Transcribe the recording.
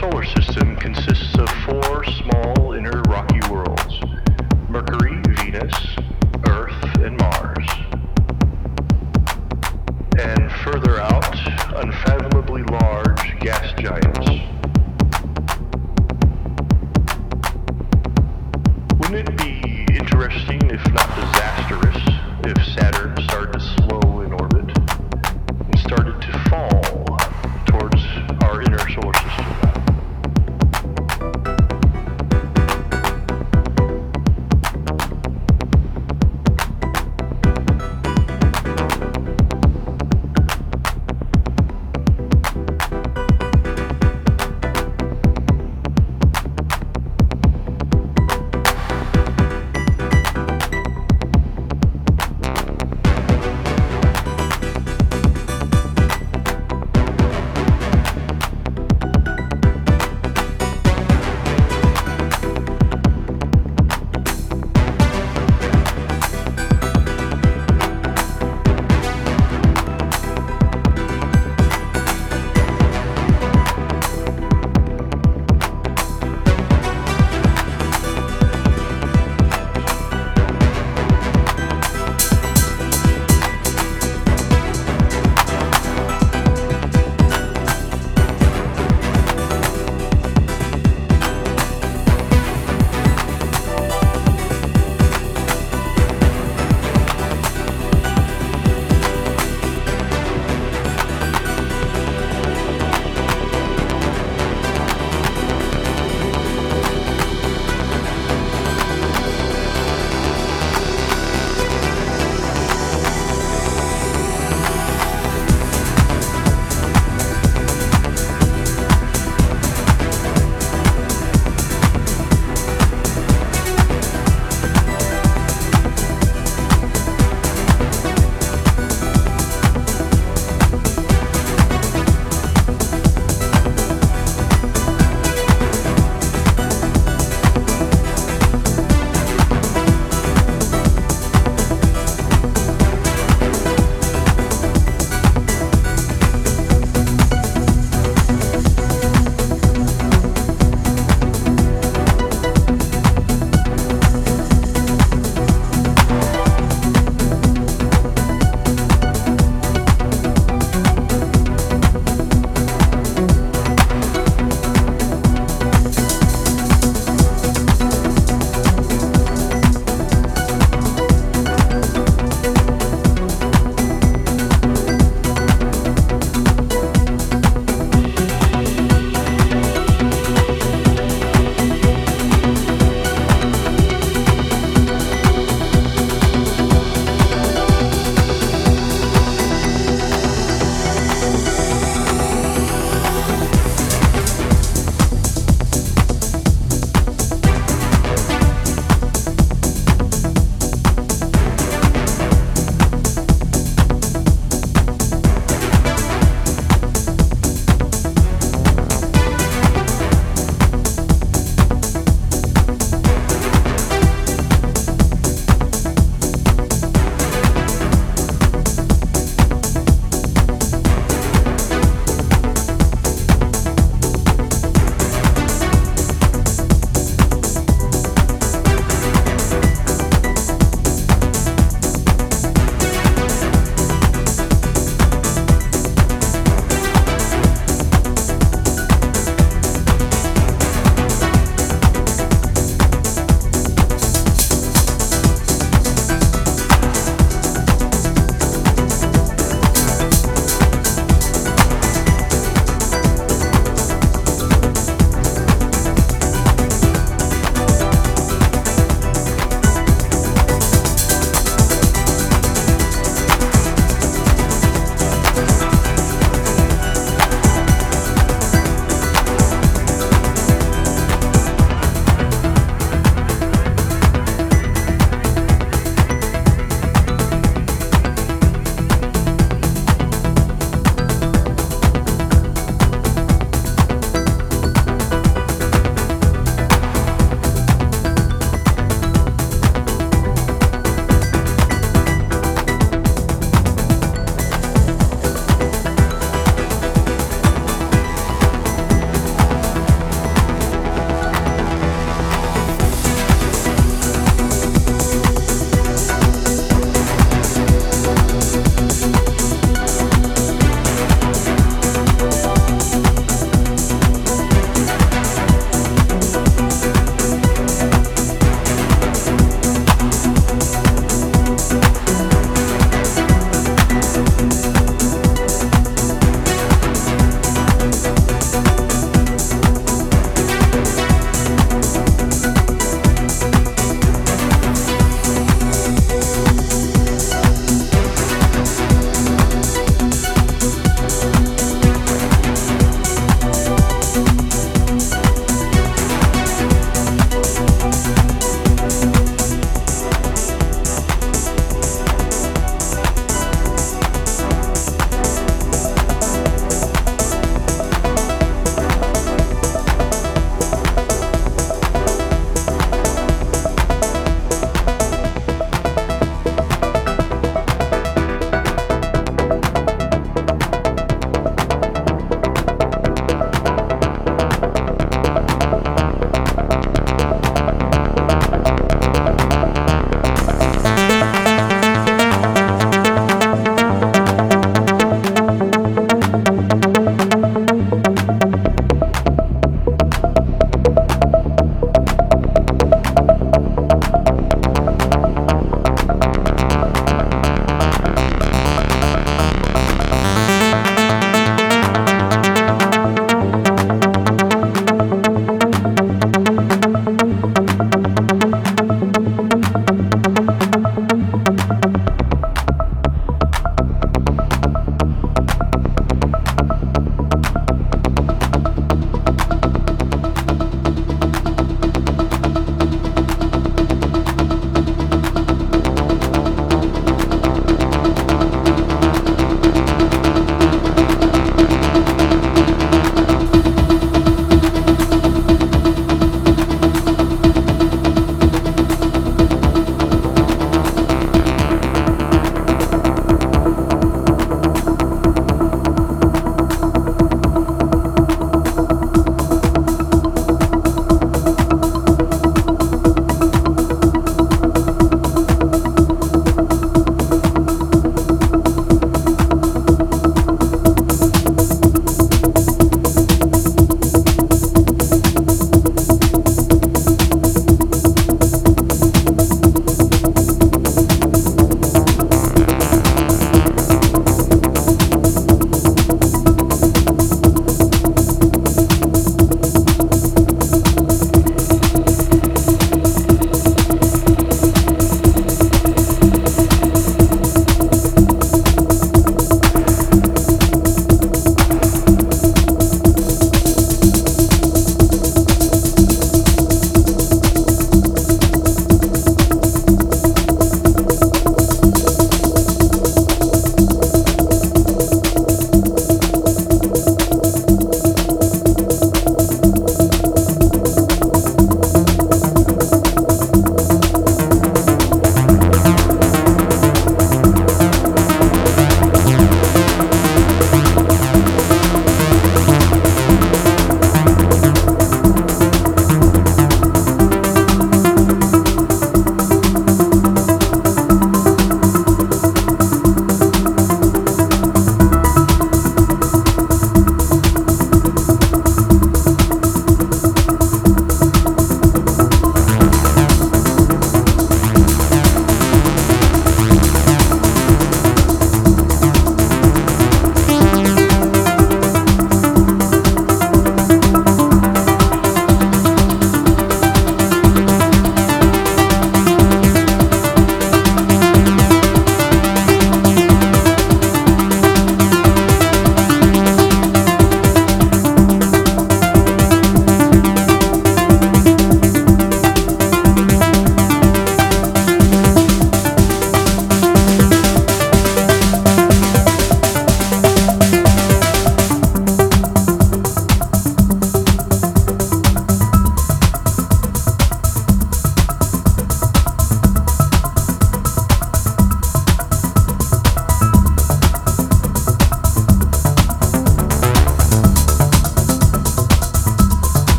solar system consists of four small